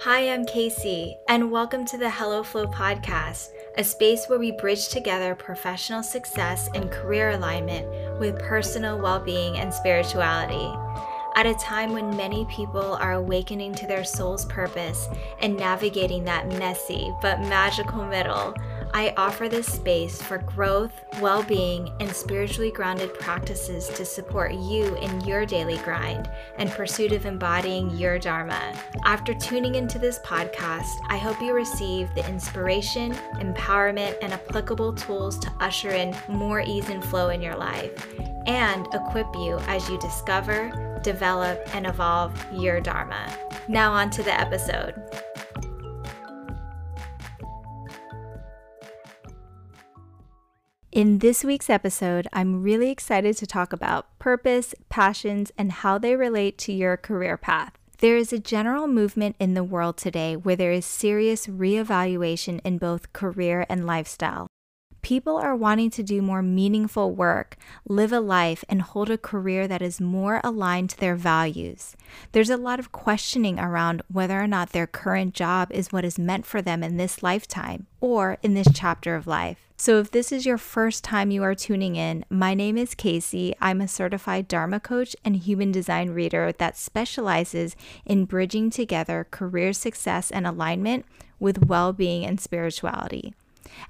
Hi, I'm Kaycee, and welcome to the Hello Flow podcast, a space where we bridge together professional success and career alignment with personal well being and spirituality. At a time when many people are awakening to their soul's purpose and navigating that messy but magical middle, I offer this space for growth, well being, and spiritually grounded practices to support you in your daily grind and pursuit of embodying your Dharma. After tuning into this podcast, I hope you receive the inspiration, empowerment, and applicable tools to usher in more ease and flow in your life and equip you as you discover, develop, and evolve your Dharma. Now, on to the episode. In this week's episode, I'm really excited to talk about purpose, passions, and how they relate to your career path. There is a general movement in the world today where there is serious reevaluation in both career and lifestyle. People are wanting to do more meaningful work, live a life, and hold a career that is more aligned to their values. There's a lot of questioning around whether or not their current job is what is meant for them in this lifetime or in this chapter of life. So, if this is your first time you are tuning in, my name is Kaycee. I'm a certified Dharma coach and human design reader that specializes in bridging together career success and alignment with well being and spirituality.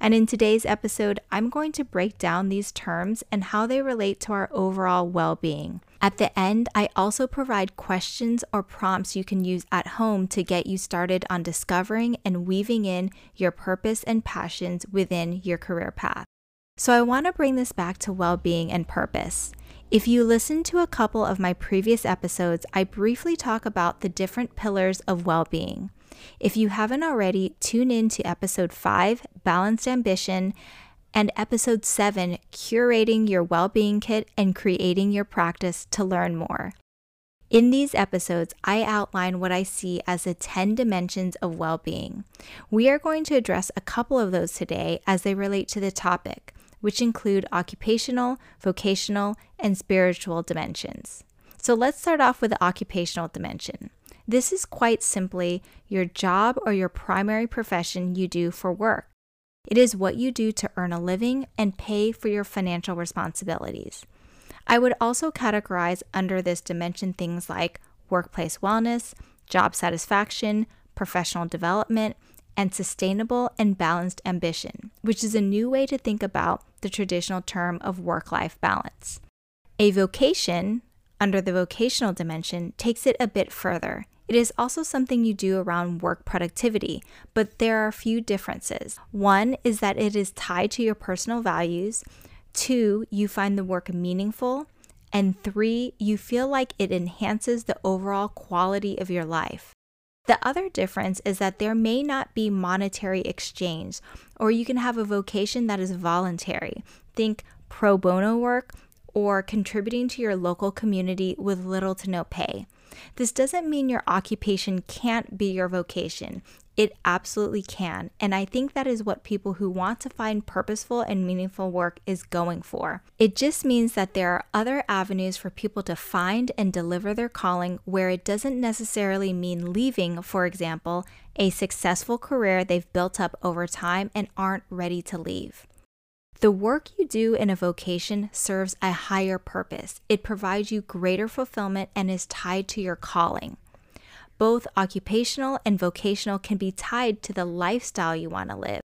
And in today's episode, I'm going to break down these terms and how they relate to our overall well being. At the end, I also provide questions or prompts you can use at home to get you started on discovering and weaving in your purpose and passions within your career path. So, I want to bring this back to well being and purpose. If you listen to a couple of my previous episodes, I briefly talk about the different pillars of well being. If you haven't already, tune in to episode 5, Balanced Ambition, and episode 7, Curating Your Wellbeing Kit and Creating Your Practice to learn more. In these episodes, I outline what I see as the 10 dimensions of well being. We are going to address a couple of those today as they relate to the topic, which include occupational, vocational, and spiritual dimensions. So let's start off with the occupational dimension. This is quite simply your job or your primary profession you do for work. It is what you do to earn a living and pay for your financial responsibilities. I would also categorize under this dimension things like workplace wellness, job satisfaction, professional development, and sustainable and balanced ambition, which is a new way to think about the traditional term of work life balance. A vocation, under the vocational dimension, takes it a bit further it is also something you do around work productivity, but there are a few differences. One is that it is tied to your personal values. Two, you find the work meaningful. And three, you feel like it enhances the overall quality of your life. The other difference is that there may not be monetary exchange, or you can have a vocation that is voluntary. Think pro bono work or contributing to your local community with little to no pay. This doesn't mean your occupation can't be your vocation. It absolutely can. And I think that is what people who want to find purposeful and meaningful work is going for. It just means that there are other avenues for people to find and deliver their calling where it doesn't necessarily mean leaving, for example, a successful career they've built up over time and aren't ready to leave. The work you do in a vocation serves a higher purpose. It provides you greater fulfillment and is tied to your calling. Both occupational and vocational can be tied to the lifestyle you want to live,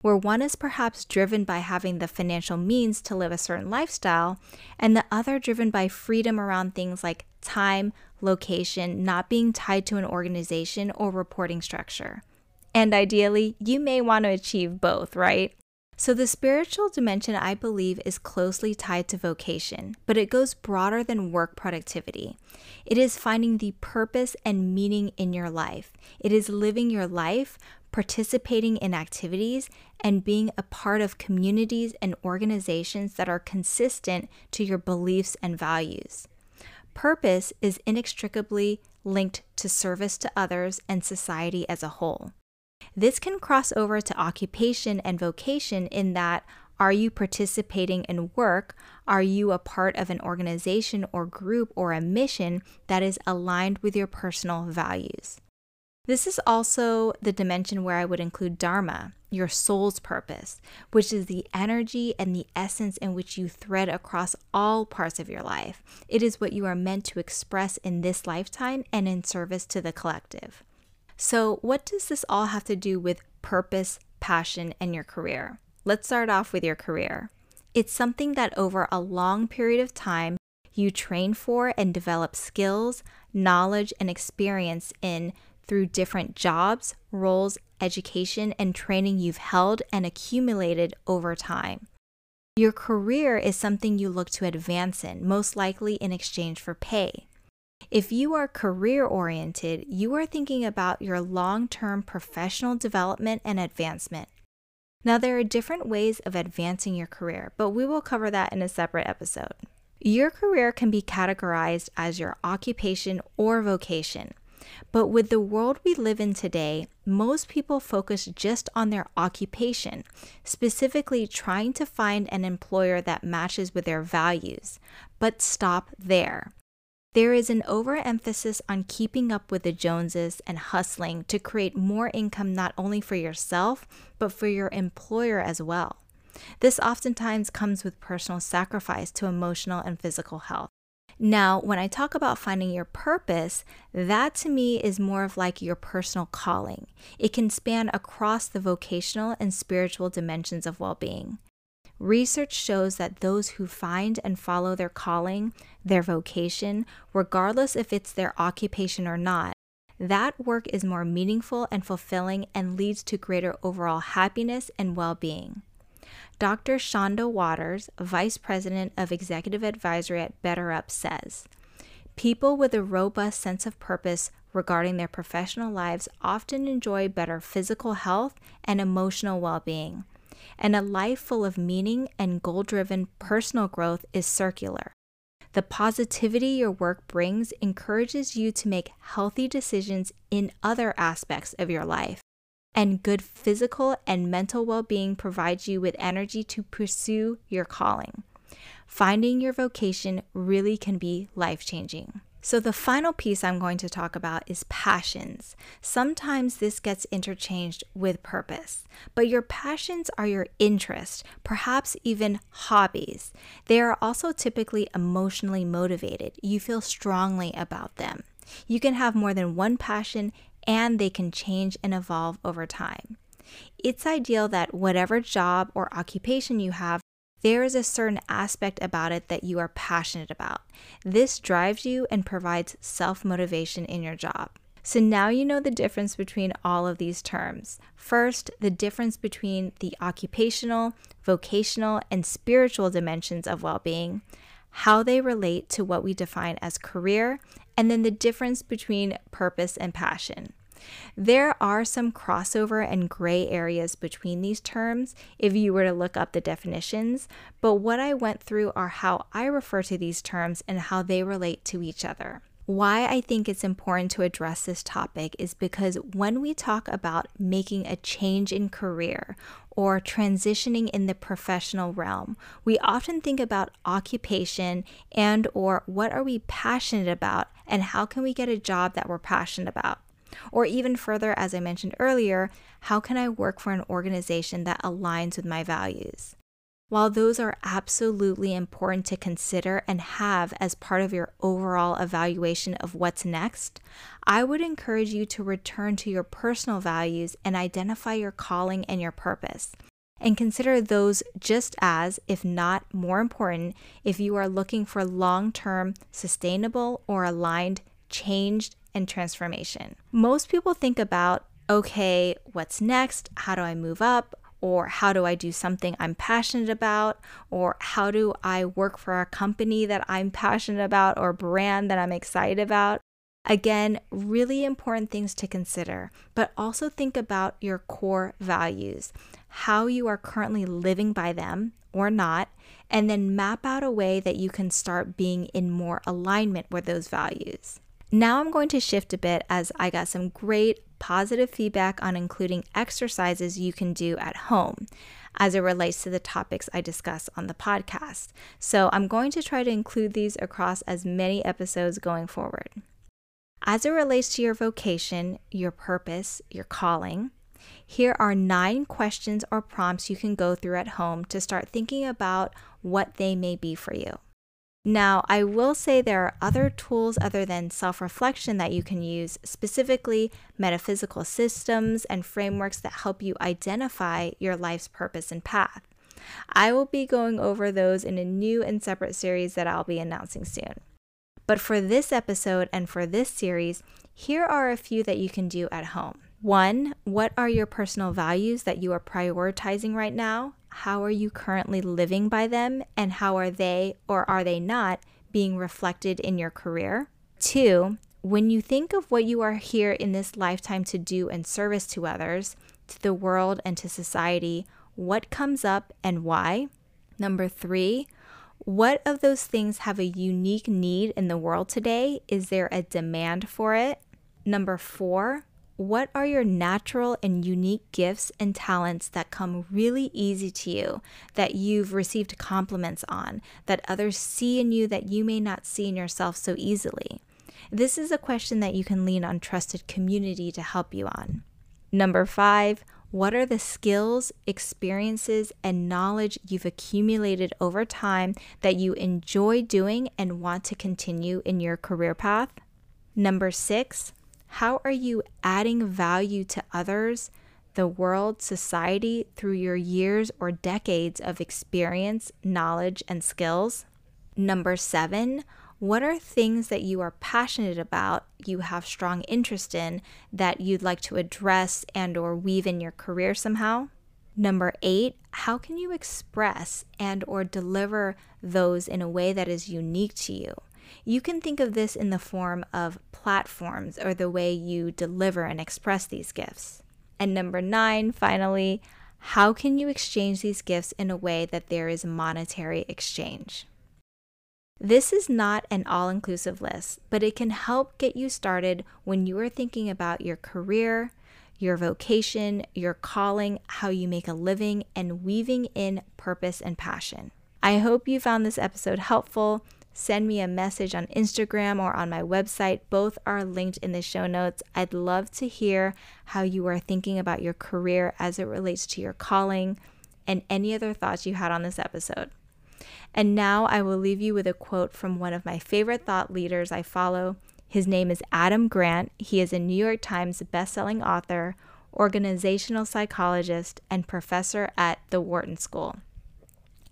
where one is perhaps driven by having the financial means to live a certain lifestyle, and the other driven by freedom around things like time, location, not being tied to an organization or reporting structure. And ideally, you may want to achieve both, right? So, the spiritual dimension, I believe, is closely tied to vocation, but it goes broader than work productivity. It is finding the purpose and meaning in your life. It is living your life, participating in activities, and being a part of communities and organizations that are consistent to your beliefs and values. Purpose is inextricably linked to service to others and society as a whole. This can cross over to occupation and vocation in that are you participating in work? Are you a part of an organization or group or a mission that is aligned with your personal values? This is also the dimension where I would include Dharma, your soul's purpose, which is the energy and the essence in which you thread across all parts of your life. It is what you are meant to express in this lifetime and in service to the collective. So, what does this all have to do with purpose, passion, and your career? Let's start off with your career. It's something that over a long period of time you train for and develop skills, knowledge, and experience in through different jobs, roles, education, and training you've held and accumulated over time. Your career is something you look to advance in, most likely in exchange for pay. If you are career oriented, you are thinking about your long term professional development and advancement. Now, there are different ways of advancing your career, but we will cover that in a separate episode. Your career can be categorized as your occupation or vocation. But with the world we live in today, most people focus just on their occupation, specifically trying to find an employer that matches with their values, but stop there. There is an overemphasis on keeping up with the Joneses and hustling to create more income not only for yourself, but for your employer as well. This oftentimes comes with personal sacrifice to emotional and physical health. Now, when I talk about finding your purpose, that to me is more of like your personal calling. It can span across the vocational and spiritual dimensions of well being. Research shows that those who find and follow their calling, their vocation, regardless if it's their occupation or not, that work is more meaningful and fulfilling and leads to greater overall happiness and well being. Dr. Shonna Waters, Vice President of Executive Advisory at BetterUp, says People with a robust sense of purpose regarding their professional lives often enjoy better physical health and emotional well being and a life full of meaning and goal driven personal growth is circular. The positivity your work brings encourages you to make healthy decisions in other aspects of your life. And good physical and mental well being provides you with energy to pursue your calling. Finding your vocation really can be life changing. So, the final piece I'm going to talk about is passions. Sometimes this gets interchanged with purpose, but your passions are your interests, perhaps even hobbies. They are also typically emotionally motivated. You feel strongly about them. You can have more than one passion and they can change and evolve over time. It's ideal that whatever job or occupation you have there is a certain aspect about it that you are passionate about. This drives you and provides self motivation in your job. So now you know the difference between all of these terms. First, the difference between the occupational, vocational, and spiritual dimensions of well being, how they relate to what we define as career, and then the difference between purpose and passion. There are some crossover and gray areas between these terms if you were to look up the definitions, but what I went through are how I refer to these terms and how they relate to each other. Why I think it's important to address this topic is because when we talk about making a change in career or transitioning in the professional realm, we often think about occupation and or what are we passionate about and how can we get a job that we're passionate about. Or even further, as I mentioned earlier, how can I work for an organization that aligns with my values? While those are absolutely important to consider and have as part of your overall evaluation of what's next, I would encourage you to return to your personal values and identify your calling and your purpose. And consider those just as, if not more important, if you are looking for long term, sustainable, or aligned, changed, and transformation. Most people think about, okay, what's next? How do I move up? Or how do I do something I'm passionate about? Or how do I work for a company that I'm passionate about or brand that I'm excited about? Again, really important things to consider, but also think about your core values, how you are currently living by them or not, and then map out a way that you can start being in more alignment with those values. Now I'm going to shift a bit as I got some great positive feedback on including exercises you can do at home as it relates to the topics I discuss on the podcast. So I'm going to try to include these across as many episodes going forward. As it relates to your vocation, your purpose, your calling, here are nine questions or prompts you can go through at home to start thinking about what they may be for you. Now, I will say there are other tools other than self reflection that you can use, specifically metaphysical systems and frameworks that help you identify your life's purpose and path. I will be going over those in a new and separate series that I'll be announcing soon. But for this episode and for this series, here are a few that you can do at home. One, what are your personal values that you are prioritizing right now? How are you currently living by them? And how are they or are they not being reflected in your career? Two, when you think of what you are here in this lifetime to do and service to others, to the world, and to society, what comes up and why? Number three, what of those things have a unique need in the world today? Is there a demand for it? Number four, what are your natural and unique gifts and talents that come really easy to you, that you've received compliments on, that others see in you that you may not see in yourself so easily? This is a question that you can lean on trusted community to help you on. Number five, what are the skills, experiences, and knowledge you've accumulated over time that you enjoy doing and want to continue in your career path? Number six, how are you adding value to others, the world, society through your years or decades of experience, knowledge, and skills? Number seven, what are things that you are passionate about, you have strong interest in, that you'd like to address and or weave in your career somehow? Number 8, how can you express and or deliver those in a way that is unique to you? You can think of this in the form of platforms or the way you deliver and express these gifts. And number nine, finally, how can you exchange these gifts in a way that there is monetary exchange? This is not an all inclusive list, but it can help get you started when you are thinking about your career, your vocation, your calling, how you make a living, and weaving in purpose and passion. I hope you found this episode helpful send me a message on Instagram or on my website. Both are linked in the show notes. I'd love to hear how you are thinking about your career as it relates to your calling and any other thoughts you had on this episode. And now I will leave you with a quote from one of my favorite thought leaders I follow. His name is Adam Grant. He is a New York Times bestselling author, organizational psychologist, and professor at the Wharton School.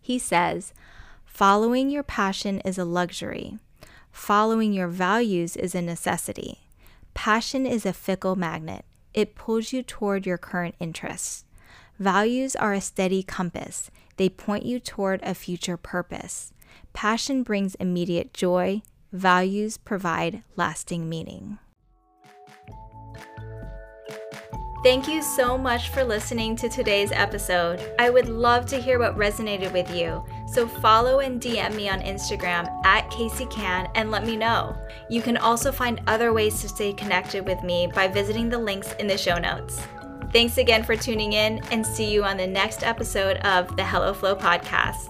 He says, Following your passion is a luxury. Following your values is a necessity. Passion is a fickle magnet. It pulls you toward your current interests. Values are a steady compass. They point you toward a future purpose. Passion brings immediate joy. Values provide lasting meaning. Thank you so much for listening to today's episode. I would love to hear what resonated with you, so follow and DM me on Instagram at Kaycee Can and let me know. You can also find other ways to stay connected with me by visiting the links in the show notes. Thanks again for tuning in and see you on the next episode of the Hello Flow podcast.